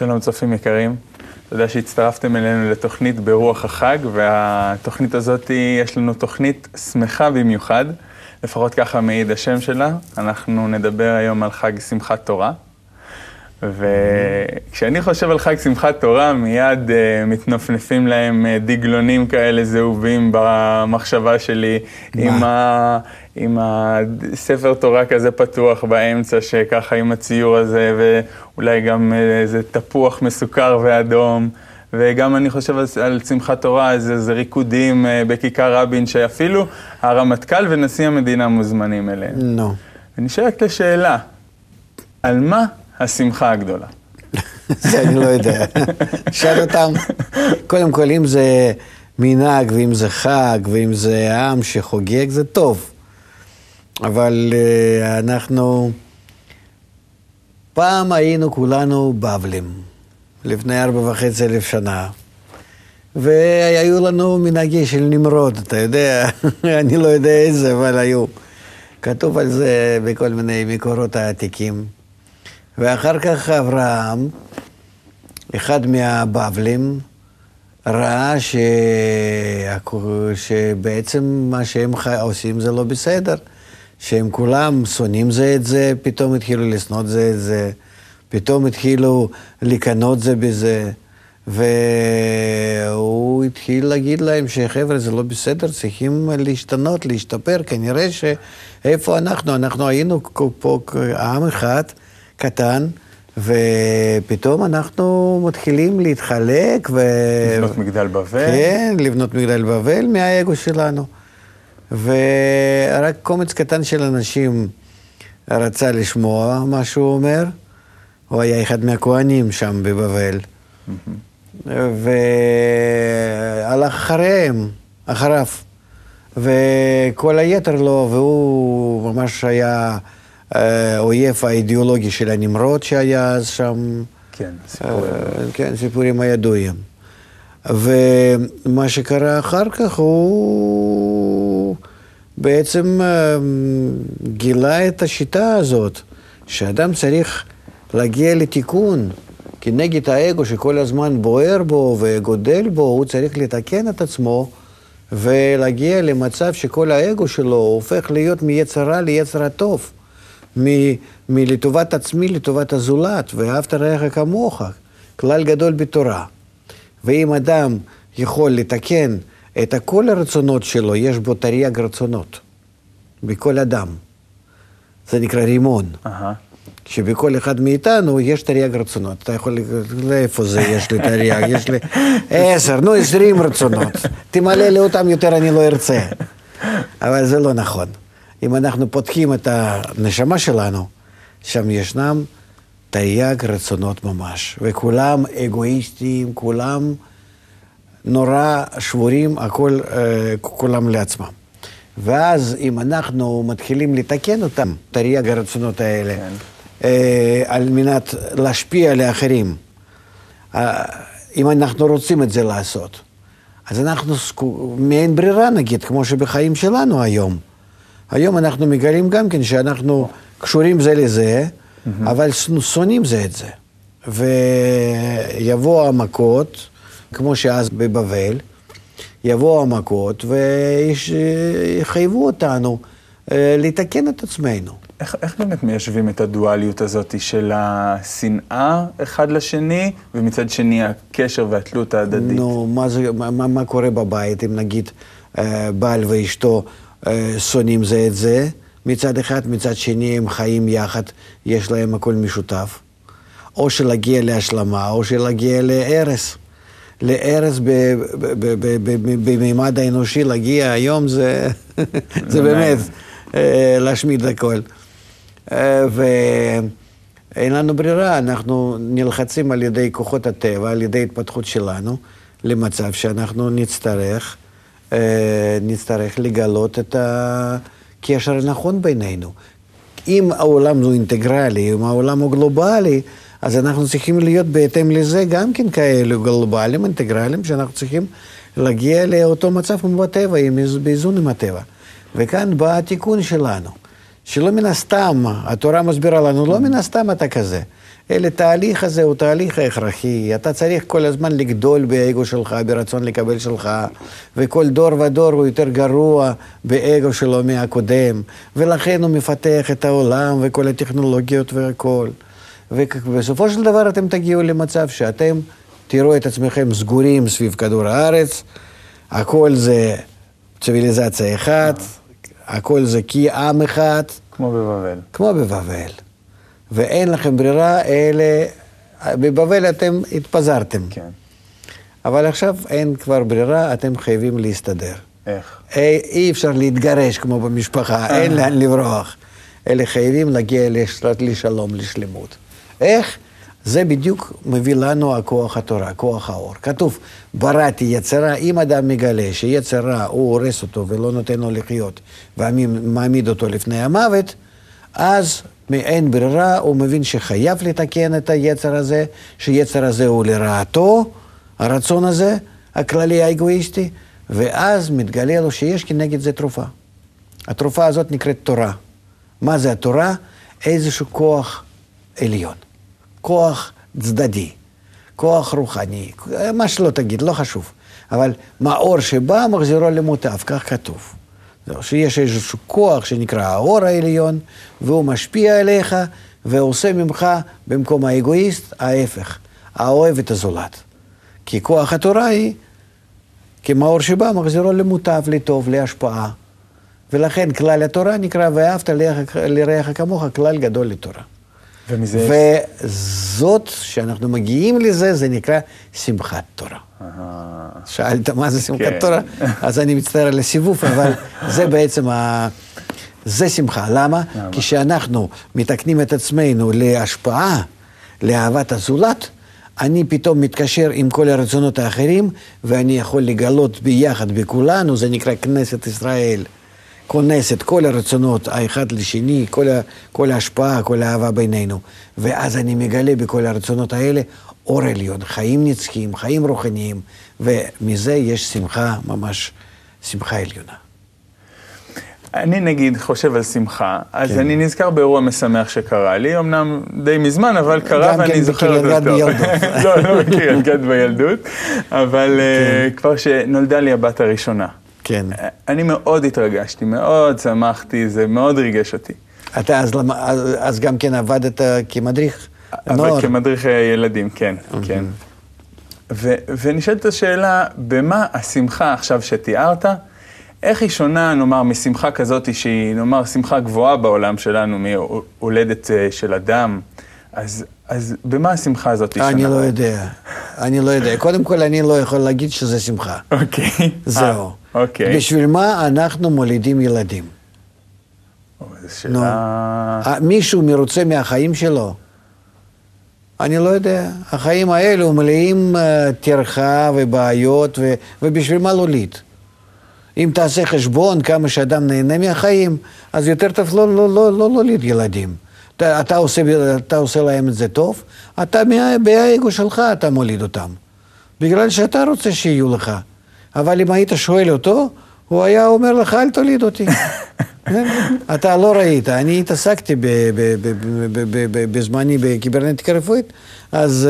שלום צופים יקרים, תודה שהצטרפתם אלינו לתוכנית ברוח החג, והתוכנית הזאת, יש לנו תוכנית שמחה במיוחד, לפחות ככה מעיד השם שלה. אנחנו נדבר היום על חג שמחת תורה. וכשאני חושב על חג שמחת תורה, מיד uh, מתנופנפים להם uh, דגלונים כאלה זהובים במחשבה שלי, עם, ה, עם הספר תורה כזה פתוח באמצע, שככה עם הציור הזה, ואולי גם uh, איזה תפוח מסוכר ואדום. וגם אני חושב על, על שמחת תורה, איזה, איזה ריקודים uh, בכיכר רבין, שאפילו הרמטכ"ל ונשיא המדינה מוזמנים אליהם. נו. No. ונשאלת לשאלה, על מה השמחה הגדולה. זה אני לא יודע. שאל אותם. קודם כל, אם זה מנהג, ואם זה חג, ואם זה עם שחוגג, זה טוב. אבל uh, אנחנו... פעם היינו כולנו בבלים, לפני ארבע וחצי אלף שנה. והיו לנו מנהגי של נמרוד, אתה יודע, אני לא יודע איזה, אבל היו. כתוב על זה בכל מיני מקורות העתיקים. ואחר כך אברהם, אחד מהבבלים, ראה ש... שבעצם מה שהם עושים זה לא בסדר, שהם כולם שונאים זה את זה, פתאום התחילו לשנוא זה את זה, פתאום התחילו לקנות זה בזה, והוא התחיל להגיד להם שחבר'ה זה לא בסדר, צריכים להשתנות, להשתפר, כנראה שאיפה אנחנו, אנחנו היינו פה עם אחד. קטן, ופתאום אנחנו מתחילים להתחלק ו... לבנות מגדל בבל. כן, לבנות מגדל בבל מהאגו שלנו. ורק קומץ קטן של אנשים רצה לשמוע מה שהוא אומר. הוא היה אחד מהכוהנים שם בבבל. והלך אחריהם, אחריו. וכל היתר לא, והוא ממש היה... האויב אה, האידיאולוגי של הנמרוד שהיה אז שם. כן, סיפורים. אה, כן, סיפורים הידועים. ומה שקרה אחר כך, הוא בעצם אה, גילה את השיטה הזאת, שאדם צריך להגיע לתיקון כנגד האגו שכל הזמן בוער בו וגודל בו, הוא צריך לתקן את עצמו ולהגיע למצב שכל האגו שלו הופך להיות מיצר רע ליצר הטוב. מ- מלטובת עצמי לטובת הזולת, ואהבת רעך כמוך, כלל גדול בתורה. ואם אדם יכול לתקן את כל הרצונות שלו, יש בו תרי"ג רצונות, בכל אדם. זה נקרא רימון. Uh-huh. שבכל אחד מאיתנו יש תרי"ג רצונות. אתה יכול, לאיפה זה יש לי תרי"ג? יש לי עשר, נו, עשרים רצונות. תמלא לי אותם יותר, אני לא ארצה. אבל זה לא נכון. אם אנחנו פותחים את הנשמה שלנו, שם ישנם תייג רצונות ממש, וכולם אגואיסטים, כולם נורא שבורים, הכל, אה, כולם לעצמם. ואז אם אנחנו מתחילים לתקן אותם, תרי"ג הרצונות האלה, כן. אה, על מנת להשפיע על האחרים, אה, אם אנחנו רוצים את זה לעשות, אז אנחנו מעין ברירה נגיד, כמו שבחיים שלנו היום. היום אנחנו מגלים גם כן שאנחנו קשורים זה לזה, mm-hmm. אבל שונאים זה את זה. ויבואו המכות, כמו שאז בבבל, יבואו המכות ויחייבו אותנו אה, לתקן את עצמנו. איך, איך באמת מיישבים את הדואליות הזאת של השנאה אחד לשני, ומצד שני הקשר והתלות ההדדית? נו, מה, זה, מה, מה קורה בבית אם נגיד אה, בעל ואשתו אה, שונאים זה את זה, מצד אחד, מצד שני הם חיים יחד, יש להם הכל משותף. או שלהגיע להשלמה, או שלהגיע להרס. להרס במימד האנושי, להגיע היום זה, זה באמת אה, להשמיד הכל. אה, ואין לנו ברירה, אנחנו נלחצים על ידי כוחות הטבע, על ידי התפתחות שלנו, למצב שאנחנו נצטרך אה, נצטרך לגלות את הקשר הנכון בינינו. אם העולם הוא אינטגרלי, אם העולם הוא גלובלי, אז אנחנו צריכים להיות בהתאם לזה גם כן כאלו גלובליים, אינטגרליים, שאנחנו צריכים להגיע לאותו מצב כמו בטבע, באיזון עם הטבע. וכאן בא התיקון שלנו, שלא מן הסתם, התורה מסבירה לנו, לא מן הסתם אתה כזה, אלא תהליך הזה הוא תהליך הכרחי. אתה צריך כל הזמן לגדול באגו שלך, ברצון לקבל שלך, וכל דור ודור הוא יותר גרוע באגו שלו מהקודם, ולכן הוא מפתח את העולם וכל הטכנולוגיות והכל. ובסופו של דבר אתם תגיעו למצב שאתם תראו את עצמכם סגורים סביב כדור הארץ, הכל זה ציוויליזציה אחת, הכל זה כי עם אחד. כמו בבבל. כמו בבבל. ואין לכם ברירה, אלה... בבבל אתם התפזרתם. כן. אבל עכשיו אין כבר ברירה, אתם חייבים להסתדר. איך? אי, אי אפשר להתגרש כמו במשפחה, אין לאן לברוח. אלה חייבים להגיע לש... לשלום, לשלמות. איך? זה בדיוק מביא לנו הכוח התורה, כוח האור. כתוב, בראתי יצרה, אם אדם מגלה שיצרה, הוא הורס אותו ולא נותן לו לחיות, ומעמיד אותו לפני המוות, אז מאין ברירה, הוא מבין שחייב לתקן את היצר הזה, שיצר הזה הוא לרעתו, הרצון הזה, הכללי האגואיסטי, ואז מתגלה לו שיש כנגד זה תרופה. התרופה הזאת נקראת תורה. מה זה התורה? איזשהו כוח עליון. כוח צדדי, כוח רוחני, מה שלא תגיד, לא חשוב. אבל מאור שבא, מחזירו למוטב, כך כתוב. שיש איזשהו כוח שנקרא האור העליון, והוא משפיע עליך ועושה ממך, במקום האגואיסט, ההפך, האוהב את הזולת. כי כוח התורה היא, כמאור שבא, מחזירו למוטב, לטוב, להשפעה. ולכן כלל התורה נקרא ואהבת לרעך כמוך, כלל גדול לתורה. ומזה... וזאת, שאנחנו מגיעים לזה, זה נקרא שמחת תורה. שאלת מה זה שמחת כן. תורה? אז אני מצטער על הסיבוב, אבל זה בעצם ה... זה שמחה. למה? כי כשאנחנו מתקנים את עצמנו להשפעה, לאהבת הזולת, אני פתאום מתקשר עם כל הרצונות האחרים, ואני יכול לגלות ביחד בכולנו, זה נקרא כנסת ישראל. כונס את כל הרצונות האחד לשני, כל, ה, כל ההשפעה, כל האהבה בינינו. ואז אני מגלה בכל הרצונות האלה אור עליון, חיים נצחיים, חיים רוחניים, ומזה יש שמחה, ממש שמחה עליונה. אני נגיד חושב על שמחה, אז כן. אני נזכר באירוע משמח שקרה לי, אמנם די מזמן, אבל קרה ואני כן זוכר אותו. גם כן בקריית גת בילדות. לא, לא בקריית גת בילדות, אבל כן. uh, כבר שנולדה לי הבת הראשונה. כן. אני מאוד התרגשתי, מאוד שמחתי, זה מאוד ריגש אותי. אתה אז, אז, אז גם כן עבדת כמדריך נוער? אבל כמדריך אה, ילדים, כן, mm-hmm. כן. ו, ונשאלת השאלה, במה השמחה עכשיו שתיארת, איך היא שונה, נאמר, משמחה כזאת שהיא, נאמר, שמחה גבוהה בעולם שלנו, מהולדת אה, של אדם, אז, אז במה השמחה הזאת שונה? אני לא יודע, אני לא יודע. קודם כל, אני לא יכול להגיד שזה שמחה. אוקיי. זהו. אוקיי. בשביל מה אנחנו מולידים ילדים? שאלה... אה, מישהו מרוצה מהחיים שלו? אני לא יודע. החיים האלו מלאים אה, טרחה ובעיות, ו... ובשביל מה להוליד? אם תעשה חשבון כמה שאדם נהנה מהחיים, אז יותר טוב לא להוליד לא, לא, לא ילדים. אתה, אתה, עושה, אתה עושה להם את זה טוב, אתה באגו שלך אתה מוליד אותם. בגלל שאתה רוצה שיהיו לך. אבל אם היית שואל אותו, הוא היה אומר לך, אל תוליד אותי. אתה לא ראית, אני התעסקתי בזמני בקיברנטיקה רפואית, אז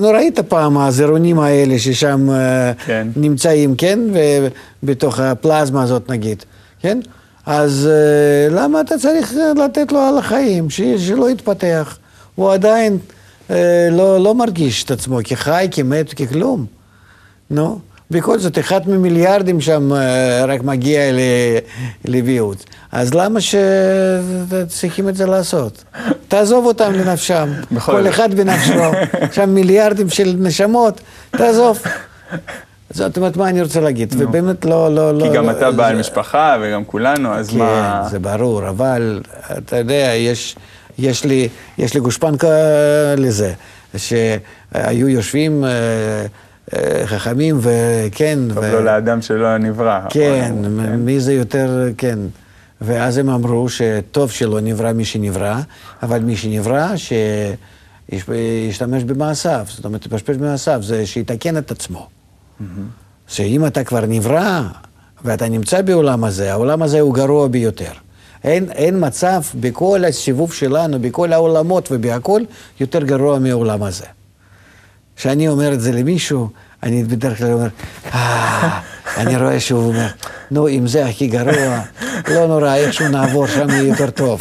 לא ראית פעם הזירונים האלה ששם כן. נמצאים, כן? בתוך הפלזמה הזאת נגיד, כן? אז למה אתה צריך לתת לו על החיים, שלא יתפתח? הוא עדיין לא, לא מרגיש את עצמו כחי, כמת, ככלום. נו, בכל זאת, אחד ממיליארדים שם אה, רק מגיע לביוץ. אז למה שצריכים את זה לעשות? תעזוב אותם לנפשם, כל אחד בנפשו, שם מיליארדים של נשמות, תעזוב. זאת אומרת, מה אני רוצה להגיד? ובאמת לא, לא, לא... כי גם לא, אתה בעל משפחה וגם כולנו, אז מה... כן, זה ברור, אבל אתה יודע, יש, יש לי, יש לי גושפנקה לזה, שהיו יושבים... אה, חכמים וכן. טוב ו... לא לאדם שלא נברא. כן, כן, מי זה יותר, כן. ואז הם אמרו שטוב שלא נברא מי שנברא, אבל מי שנברא, שישתמש במעשיו, זאת אומרת, יפשפש במעשיו, זה שיתקן את עצמו. Mm-hmm. שאם אתה כבר נברא, ואתה נמצא בעולם הזה, העולם הזה הוא גרוע ביותר. אין, אין מצב בכל הסיבוב שלנו, בכל העולמות ובהכל, יותר גרוע מהעולם הזה. כשאני אומר את זה למישהו, אני בדרך כלל אומר, אה, אני רואה שהוא אומר, נו, אם זה הכי גרוע, לא נורא, איכשהו נעבור, שם יהיה יותר טוב.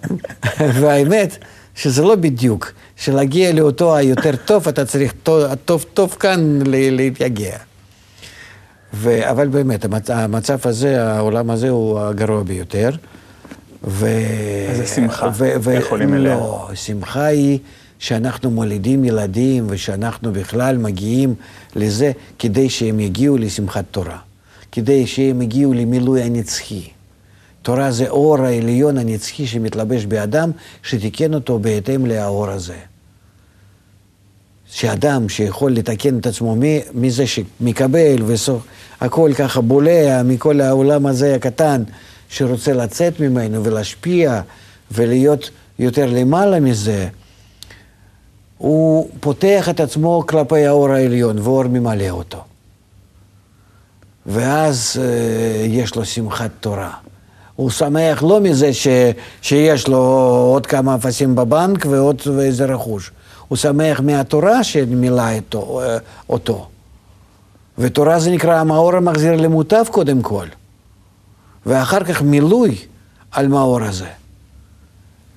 והאמת, שזה לא בדיוק, שלהגיע לאותו היותר טוב, אתה צריך טוב טוב, כאן להתייגע. ו... אבל באמת, המצ... המצב הזה, העולם הזה הוא הגרוע ביותר. ו... איזה שמחה, ו... ו... יכולים אליה. לא, שמחה היא שאנחנו מולידים ילדים ושאנחנו בכלל מגיעים לזה כדי שהם יגיעו לשמחת תורה, כדי שהם יגיעו למילוי הנצחי. תורה זה אור העליון הנצחי שמתלבש באדם, שתיקן אותו בהתאם לאור הזה. שאדם שיכול לתקן את עצמו מזה שמקבל והכל ככה בולע מכל העולם הזה הקטן, שרוצה לצאת ממנו ולהשפיע ולהיות יותר למעלה מזה, הוא פותח את עצמו כלפי האור העליון ואור ממלא אותו. ואז אה, יש לו שמחת תורה. הוא שמח לא מזה ש, שיש לו עוד כמה אפסים בבנק ועוד איזה רכוש. הוא שמח מהתורה שמילא אותו, אה, אותו. ותורה זה נקרא המאור המחזיר למוטב קודם כל, ואחר כך מילוי על מאור הזה.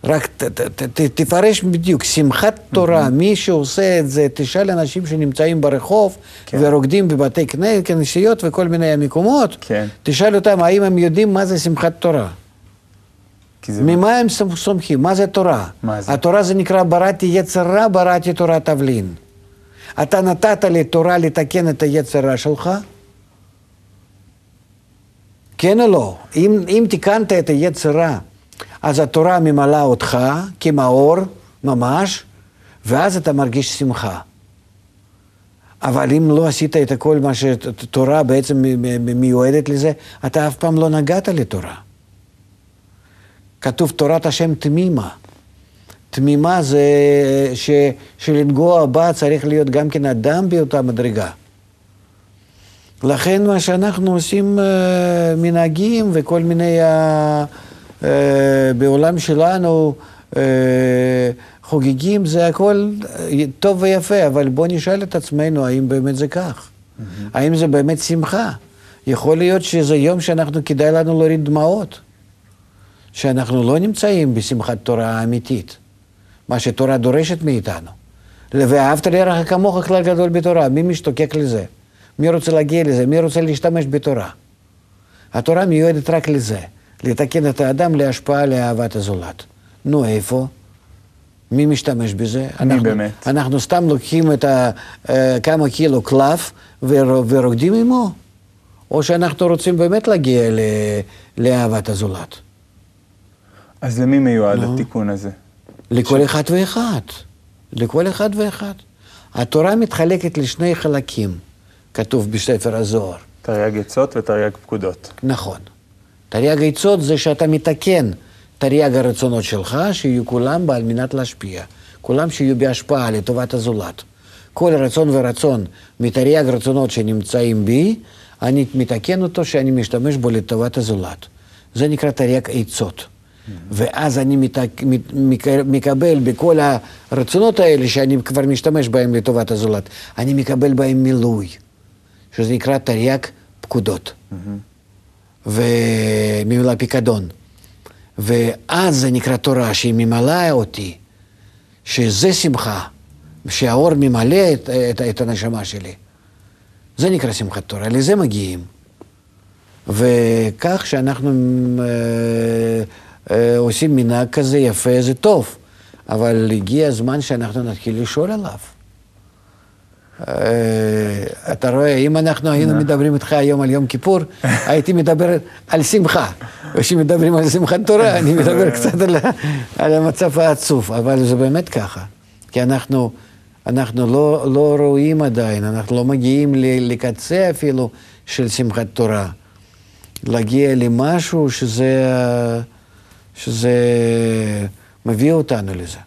רק ת, ת, ת, תפרש בדיוק, שמחת תורה, mm-hmm. מי שעושה את זה, תשאל אנשים שנמצאים ברחוב כן. ורוקדים בבתי כנסיות וכל מיני מקומות, כן. תשאל אותם האם הם יודעים מה זה שמחת תורה. זה... ממה הם סומכים? מה זה תורה? מה זה? התורה זה נקרא בראתי יצר רע, בראתי תורה תבלין. אתה נתת לי תורה לתקן את היצר רע שלך? כן או לא? אם, אם תיקנת את היצר רע, אז התורה ממלאה אותך כמאור ממש, ואז אתה מרגיש שמחה. אבל אם לא עשית את הכל מה שתורה בעצם מיועדת לזה, אתה אף פעם לא נגעת לתורה. כתוב תורת השם תמימה. תמימה זה ש, שלנגוע בה צריך להיות גם כן אדם באותה מדרגה. לכן מה שאנחנו עושים uh, מנהגים וכל מיני, uh, uh, בעולם שלנו, uh, חוגגים, זה הכל טוב ויפה, אבל בואו נשאל את עצמנו האם באמת זה כך. Mm-hmm. האם זה באמת שמחה? יכול להיות שזה יום שאנחנו, כדאי לנו להוריד דמעות. שאנחנו לא נמצאים בשמחת תורה האמיתית, מה שתורה דורשת מאיתנו. ואהבת לרעך כמוך כלל גדול בתורה, מי משתוקק לזה? מי רוצה להגיע לזה? מי רוצה להשתמש בתורה? התורה מיועדת רק לזה, לתקן את האדם להשפעה לאהבת הזולת. נו, איפה? מי משתמש בזה? מי אנחנו, באמת? אנחנו סתם לוקחים את ה, uh, כמה קילו קלף ורוקדים עמו? או שאנחנו רוצים באמת להגיע ל, לאהבת הזולת? אז למי מיועד לא. התיקון הזה? לכל ש... אחד ואחד. לכל אחד ואחד. התורה מתחלקת לשני חלקים, כתוב בספר הזוהר. תרי"ג עצות ותרי"ג פקודות. נכון. תרי"ג עצות זה שאתה מתקן תרי"ג הרצונות שלך, שיהיו כולם על מנת להשפיע. כולם שיהיו בהשפעה לטובת הזולת. כל רצון ורצון מתרי"ג רצונות שנמצאים בי, אני מתקן אותו שאני משתמש בו לטובת הזולת. זה נקרא תרי"ג עצות. ואז אני מתק... מקבל בכל הרצונות האלה, שאני כבר משתמש בהם לטובת הזולת, אני מקבל בהם מילוי, שזה נקרא תרי"ג פקודות, וממילה פיקדון. ואז זה נקרא תורה שהיא ממלאה אותי, שזה שמחה, שהאור ממלא את, את, את הנשמה שלי. זה נקרא שמחת תורה, לזה מגיעים. וכך שאנחנו אה, אה, עושים מנהג כזה יפה, זה טוב, אבל הגיע הזמן שאנחנו נתחיל לשאול עליו. אה, אתה רואה, אם אנחנו היינו מדברים איתך היום על יום כיפור, הייתי מדבר על שמחה. וכשמדברים על שמחת תורה, אני מדבר קצת על, על המצב העצוב, אבל זה באמת ככה. כי אנחנו, אנחנו לא, לא רואים עדיין, אנחנו לא מגיעים לקצה אפילו של שמחת תורה. להגיע למשהו שזה... שזה מביא אותנו לזה.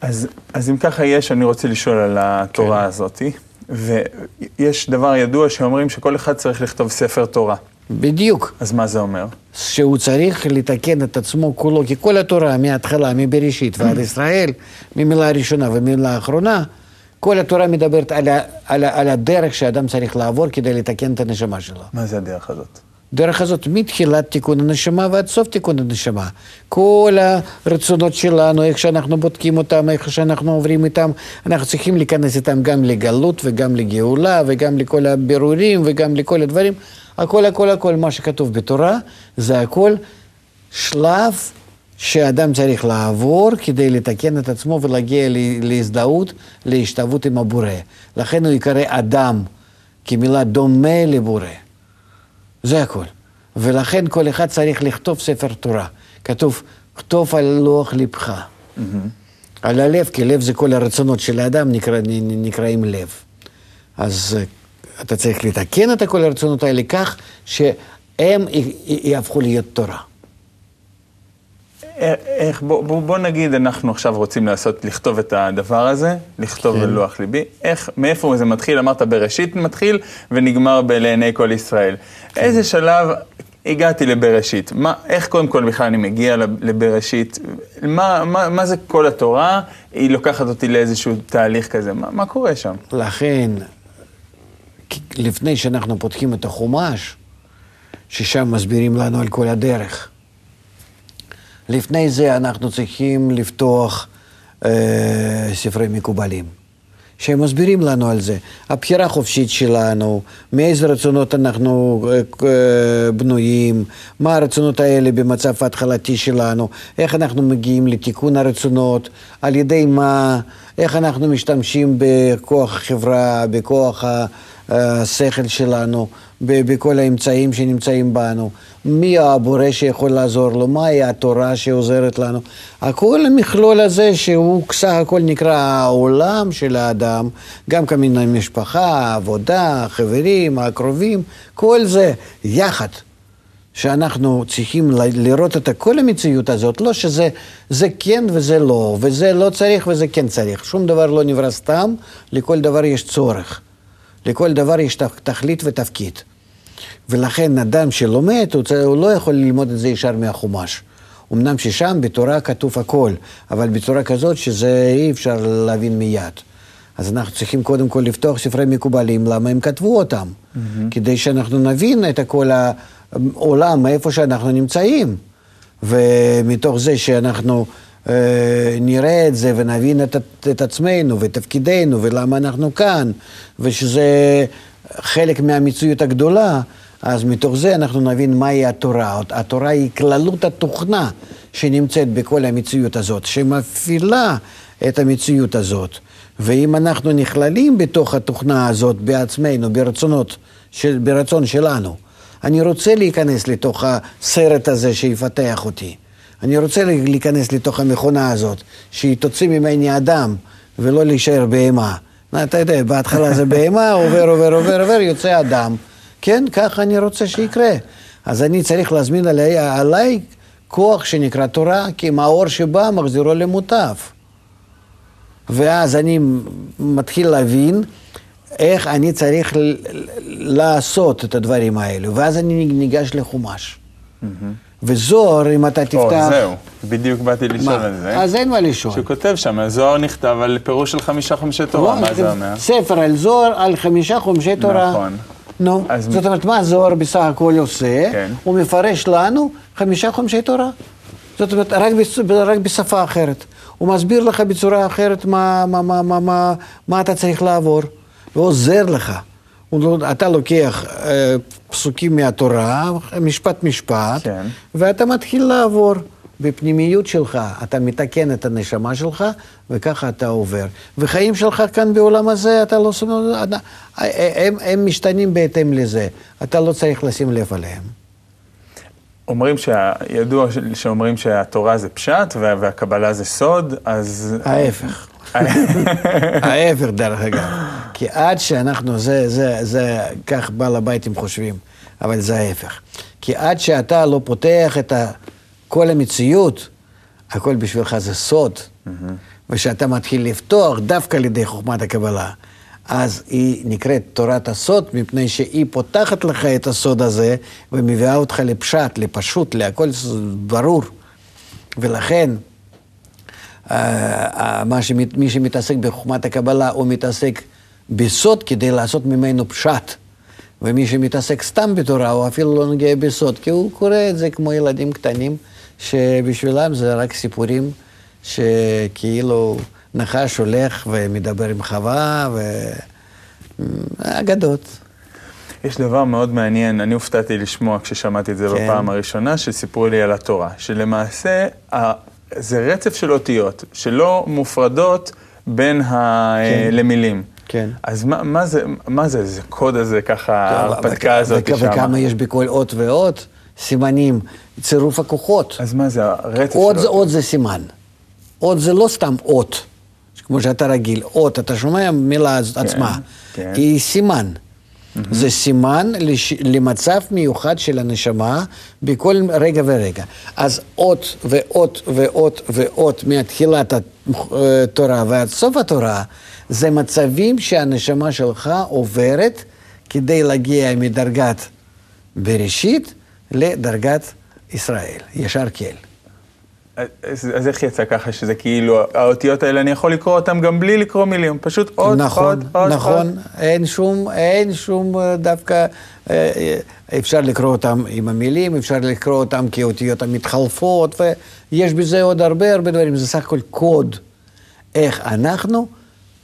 אז, אז אם ככה יש, אני רוצה לשאול על התורה כן. הזאת, ויש דבר ידוע שאומרים שכל אחד צריך לכתוב ספר תורה. בדיוק. אז מה זה אומר? שהוא צריך לתקן את עצמו כולו, כי כל התורה מההתחלה, מבראשית ועד ישראל, ממילה הראשונה ומילה האחרונה, כל התורה מדברת על, ה, על, ה, על הדרך שאדם צריך לעבור כדי לתקן את הנשמה שלו. מה זה הדרך הזאת? דרך הזאת מתחילת תיקון הנשמה ועד סוף תיקון הנשמה. כל הרצונות שלנו, איך שאנחנו בודקים אותם, איך שאנחנו עוברים איתם, אנחנו צריכים להיכנס איתם גם לגלות וגם לגאולה וגם לכל הבירורים וגם לכל הדברים. הכל, הכל, הכל, מה שכתוב בתורה, זה הכל שלב שאדם צריך לעבור כדי לתקן את עצמו ולהגיע להזדהות, להשתוות עם הבורא. לכן הוא יקרא אדם כמילה דומה לבורא. זה הכל. ולכן כל אחד צריך לכתוב ספר תורה. כתוב, כתוב על לוח לבך. Mm-hmm. על הלב, כי לב זה כל הרצונות של האדם נקרא, נקראים לב. אז אה, אתה צריך לתקן את כל הרצונות האלה כך שהם יהפכו להיות תורה. איך, בוא, בוא, בוא נגיד, אנחנו עכשיו רוצים לעשות, לכתוב את הדבר הזה, לכתוב כן. בלוח ליבי. איך, מאיפה זה מתחיל? אמרת בראשית מתחיל ונגמר בלעיני כל ישראל. כן. איזה שלב הגעתי לבראשית? מה, איך קודם כל בכלל אני מגיע לבראשית? מה, מה, מה זה כל התורה? היא לוקחת אותי לאיזשהו תהליך כזה. מה, מה קורה שם? לכן, לפני שאנחנו פותחים את החומש, ששם מסבירים לנו על כל הדרך. לפני זה אנחנו צריכים לפתוח אה, ספרי מקובלים, שהם מסבירים לנו על זה. הבחירה החופשית שלנו, מאיזה רצונות אנחנו אה, אה, בנויים, מה הרצונות האלה במצב ההתחלתי שלנו, איך אנחנו מגיעים לתיקון הרצונות, על ידי מה, איך אנחנו משתמשים בכוח החברה, בכוח ה... השכל שלנו, בכל האמצעים שנמצאים בנו. מי הבורא שיכול לעזור לו, מהי התורה שעוזרת לנו. הכל המכלול הזה שהוא סך הכל נקרא העולם של האדם, גם כמין המשפחה, עבודה, חברים, הקרובים, כל זה יחד. שאנחנו צריכים לראות את כל המציאות הזאת, לא שזה זה כן וזה לא, וזה לא צריך וזה כן צריך. שום דבר לא נברא סתם, לכל דבר יש צורך. לכל דבר יש תכלית ותפקיד. ולכן אדם שלומד, הוא לא יכול ללמוד את זה ישר מהחומש. אמנם ששם בתורה כתוב הכל, אבל בצורה כזאת שזה אי אפשר להבין מיד. אז אנחנו צריכים קודם כל לפתוח ספרי מקובלים, למה הם כתבו אותם? Mm-hmm. כדי שאנחנו נבין את כל העולם, מאיפה שאנחנו נמצאים. ומתוך זה שאנחנו נראה את זה ונבין את, את עצמנו ואת תפקידנו ולמה אנחנו כאן, ושזה חלק מהמציאות הגדולה, אז מתוך זה אנחנו נבין מהי התורה. התורה היא כללות התוכנה שנמצאת בכל המציאות הזאת, שמפעילה את המציאות הזאת. ואם אנחנו נכללים בתוך התוכנה הזאת בעצמנו, ברצונות, של, ברצון שלנו, אני רוצה להיכנס לתוך הסרט הזה שיפתח אותי. אני רוצה להיכנס לתוך המכונה הזאת, שהיא תוציא ממני אדם, ולא להישאר בהמה. אתה יודע, בהתחלה זה בהמה, עובר, עובר, עובר, עובר, יוצא אדם. כן, ככה אני רוצה שיקרה. אז אני צריך להזמין עליי, עליי כוח שנקרא תורה, כי אם האור שבא מחזירו למוטף. ואז אני מתחיל להבין איך אני צריך לעשות את הדברים האלו, ואז אני ניגש לחומש. Mm-hmm. וזוהר, אם אתה תפתח... או, זהו, בדיוק באתי לשאול מה? על זה. אז אין מה לשאול. שכותב שם, זוהר נכתב על פירוש של חמישה חומשי תורה, מה זה אומר? ספר על זוהר, על חמישה חומשי תורה. נכון. נו, אז... זאת אומרת, מה זוהר בסך הכל עושה? כן. הוא מפרש לנו חמישה חומשי תורה. זאת אומרת, רק, בס... רק בשפה אחרת. הוא מסביר לך בצורה אחרת מה, מה, מה, מה, מה, מה אתה צריך לעבור, ועוזר לך. לא, אתה לוקח אה, פסוקים מהתורה, משפט משפט, כן. ואתה מתחיל לעבור בפנימיות שלך, אתה מתקן את הנשמה שלך, וככה אתה עובר. וחיים שלך כאן בעולם הזה, אתה לא... הם, הם משתנים בהתאם לזה, אתה לא צריך לשים לב עליהם. אומרים שידוע שאומרים שהתורה זה פשט והקבלה זה סוד, אז... ההפך. ההפך, דרך אגב. כי עד שאנחנו, זה, זה, זה, כך בעל הביתים חושבים, אבל זה ההפך. כי עד שאתה לא פותח את כל המציאות, הכל בשבילך זה סוד. ושאתה מתחיל לפתוח דווקא על ידי חוכמת הקבלה, אז היא נקראת תורת הסוד, מפני שהיא פותחת לך את הסוד הזה ומביאה אותך לפשט, לפשוט, להכל ברור. ולכן, שמת, מי שמתעסק בחוכמת הקבלה, הוא מתעסק בסוד כדי לעשות ממנו פשט. ומי שמתעסק סתם בתורה, הוא אפילו לא נוגע בסוד, כי הוא קורא את זה כמו ילדים קטנים, שבשבילם זה רק סיפורים שכאילו נחש הולך ומדבר עם חווה, ואגדות. יש דבר מאוד מעניין, אני הופתעתי לשמוע כששמעתי את זה כן. בפעם הראשונה, שסיפרו לי על התורה, שלמעשה זה רצף של אותיות, שלא מופרדות בין ה... כן. למילים. כן. אז מה, מה זה, מה זה, זה קוד הזה ככה, ההרפתקה הזאת שם? וכמה יש בכל אות ואות? סימנים, צירוף הכוחות. אז מה זה, הרצף שלו? זה, אות זה סימן. אות זה לא סתם אות, כמו שאתה רגיל. אות, אתה שומע מילה כן, עצמה. כן. היא סימן. Mm-hmm. זה סימן לש... למצב מיוחד של הנשמה בכל רגע ורגע. אז אות ואות ואות ואות מתחילת התורה ועד סוף התורה, זה מצבים שהנשמה שלך עוברת כדי להגיע מדרגת בראשית לדרגת ישראל, ישר כל. אז, אז איך יצא ככה שזה כאילו, האותיות האלה, אני יכול לקרוא אותן גם בלי לקרוא מילים, פשוט עוד, נכון, עוד, עוד, נכון, עוד. אין שום, אין שום אה, דווקא, אה, אפשר לקרוא אותם עם המילים, אפשר לקרוא אותם כאותיות המתחלפות, ויש בזה עוד הרבה הרבה דברים, זה סך הכל קוד. איך אנחנו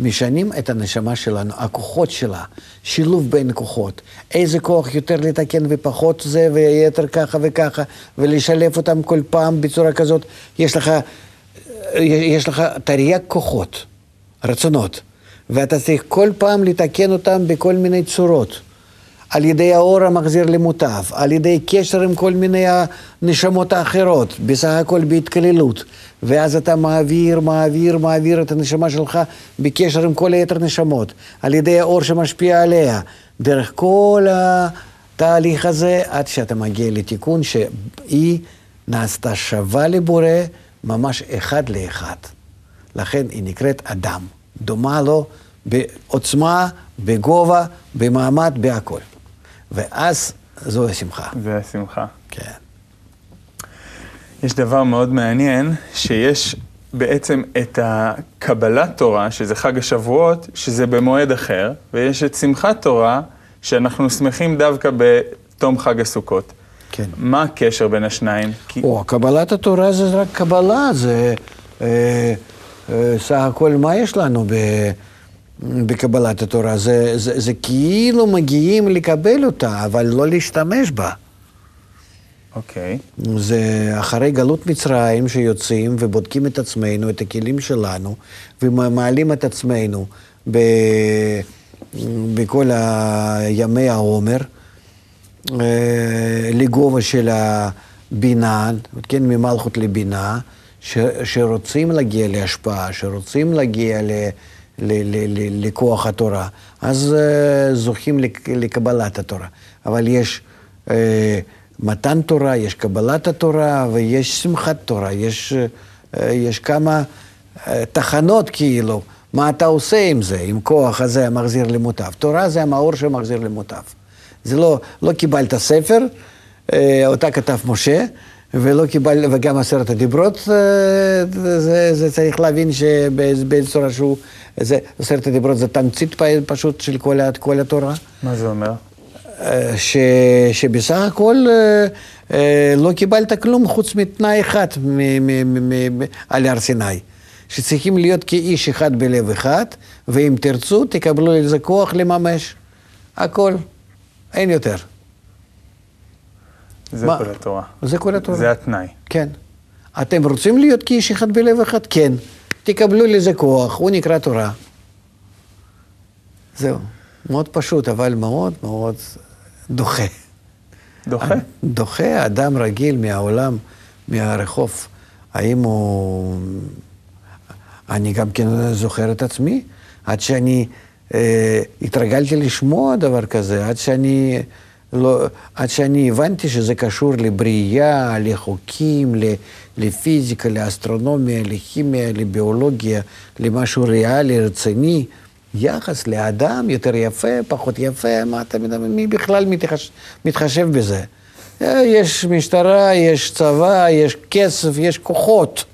משנים את הנשמה שלנו, הכוחות שלה, שילוב בין כוחות. איזה כוח יותר לתקן ופחות זה, ויתר ככה וככה, ולשלב אותם כל פעם בצורה כזאת. יש לך, יש לך תרי"ג כוחות, רצונות, ואתה צריך כל פעם לתקן אותם בכל מיני צורות. על ידי האור המחזיר למוטב, על ידי קשר עם כל מיני הנשמות האחרות, בסך הכל בהתקללות. ואז אתה מעביר, מעביר, מעביר את הנשמה שלך בקשר עם כל היתר נשמות, על ידי האור שמשפיע עליה, דרך כל התהליך הזה, עד שאתה מגיע לתיקון שהיא נעשתה שווה לבורא ממש אחד לאחד. לכן היא נקראת אדם, דומה לו בעוצמה, בגובה, במעמד, בהכל. ואז זו השמחה. זה השמחה. כן. יש דבר מאוד מעניין, שיש בעצם את הקבלת תורה, שזה חג השבועות, שזה במועד אחר, ויש את שמחת תורה, שאנחנו שמחים דווקא בתום חג הסוכות. כן. מה הקשר בין השניים? או, קבלת התורה זה רק קבלה, זה אה, אה, סך הכל מה יש לנו ב... בקבלת התורה, זה, זה, זה כאילו מגיעים לקבל אותה, אבל לא להשתמש בה. אוקיי. Okay. זה אחרי גלות מצרים שיוצאים ובודקים את עצמנו, את הכלים שלנו, ומעלים את עצמנו ב... בכל ימי העומר, אה, לגובה של הבינה, כן, ממלכות לבינה, ש... שרוצים להגיע להשפעה, שרוצים להגיע ל... לכוח התורה, אז uh, זוכים לקבלת התורה. אבל יש uh, מתן תורה, יש קבלת התורה ויש שמחת תורה, יש, uh, יש כמה תחנות כאילו, מה אתה עושה עם זה, עם כוח הזה המחזיר למוטב. תורה זה המאור שמחזיר למוטב. זה לא, לא קיבלת ספר, אותה כתב משה, ולא קיבל, וגם עשרת הדיברות, זה, זה צריך להבין שבאיזו צורה שהוא זה, עשרת הדיברות זה תמצית פשוט של כל, כל התורה. מה זה אומר? אה, ש, שבסך הכל אה, אה, לא קיבלת כלום חוץ מתנאי אחד על הר סיני. שצריכים להיות כאיש אחד בלב אחד, ואם תרצו, תקבלו לזה כוח לממש. הכל. אין יותר. זה מה? כל התורה. זה כל התורה. זה התנאי. כן. אתם רוצים להיות כאיש אחד בלב אחד? כן. תקבלו לזה כוח, הוא נקרא תורה. זהו. מאוד פשוט, אבל מאוד מאוד דוחה. דוחה? דוחה אדם רגיל מהעולם, מהרחוב. האם הוא... אני גם כן זוכר את עצמי, עד שאני אה, התרגלתי לשמוע דבר כזה, עד שאני... לא, עד שאני הבנתי שזה קשור לבריאה, לחוקים, לפיזיקה, לאסטרונומיה, לכימיה, לביולוגיה, למשהו ריאלי, רציני, יחס לאדם יותר יפה, פחות יפה, מה אתה מדבר, מי בכלל מתחש... מתחשב בזה? יש משטרה, יש צבא, יש כסף, יש כוחות.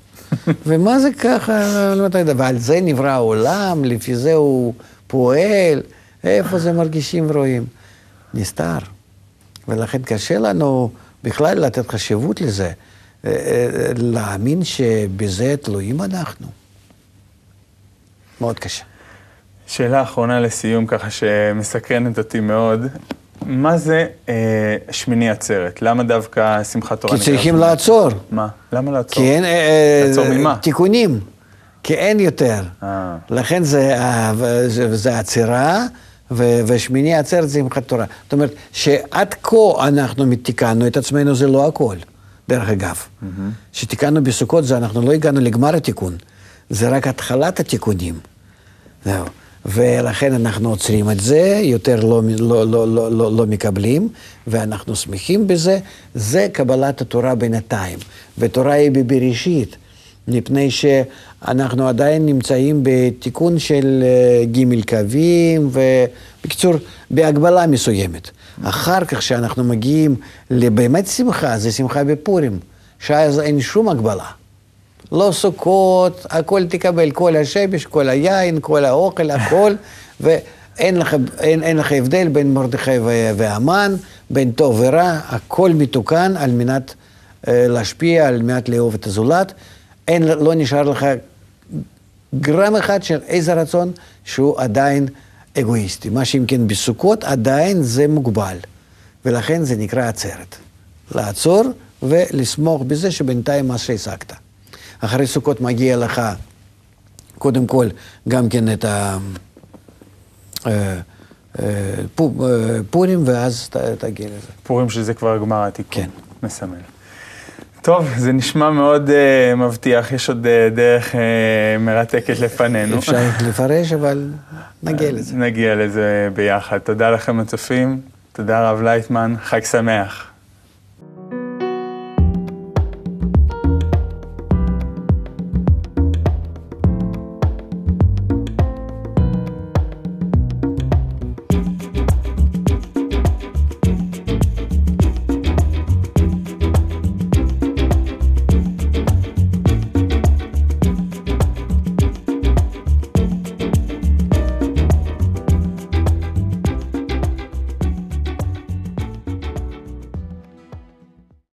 ומה זה ככה, לא יודע, ועל זה נברא העולם, לפי זה הוא פועל, איפה זה מרגישים ורואים? נסתר. ולכן קשה לנו בכלל לתת חשיבות לזה, אה, אה, להאמין שבזה תלויים אנחנו. מאוד קשה. שאלה אחרונה לסיום, ככה שמסקרנת אותי מאוד. מה זה אה, שמיני עצרת? למה דווקא שמחת תורה? כי צריכים לעצור. מה? למה לעצור? כי אין... אה, לעצור ממה? תיקונים. כי אין יותר. אה. לכן זה, אה, זה, זה עצירה, ו, ושמיני עצרת זה שמחת תורה. זאת אומרת, שעד כה אנחנו תיקנו את עצמנו, זה לא הכל, דרך אגב. שתיקנו בסוכות, זה אנחנו לא הגענו לגמר התיקון, זה רק התחלת התיקונים. זהו. ולכן אנחנו עוצרים את זה, יותר לא, לא, לא, לא, לא, לא מקבלים, ואנחנו שמחים בזה. זה קבלת התורה בינתיים. ותורה היא בבראשית, מפני שאנחנו עדיין נמצאים בתיקון של אה, ג' קווים, ובקיצור, בהגבלה מסוימת. אחר כך, כשאנחנו מגיעים לבאמת שמחה, זה שמחה בפורים, שאז אין שום הגבלה. לא סוכות, הכל תקבל, כל השמש, כל היין, כל האוכל, הכל, ואין לך, אין, אין לך הבדל בין מרדכי והמן, בין טוב ורע, הכל מתוקן על מנת אה, להשפיע, על מנת לאהוב את הזולת. אין, לא נשאר לך גרם אחד של איזה רצון שהוא עדיין אגואיסטי. מה שאם כן בסוכות עדיין זה מוגבל, ולכן זה נקרא עצרת. לעצור ולסמוך בזה שבינתיים מה שהשגת. אחרי סוכות מגיע לך, קודם כל, גם כן את הפורים, ואז תגיע לזה. פורים שזה כבר גמר התיקון. כן. מסמל. טוב, זה נשמע מאוד uh, מבטיח, יש עוד uh, דרך uh, מרתקת לפנינו. אפשר לפרש, אבל נגיע לזה. נגיע לזה ביחד. תודה לכם הצופים, תודה רב לייטמן, חג שמח.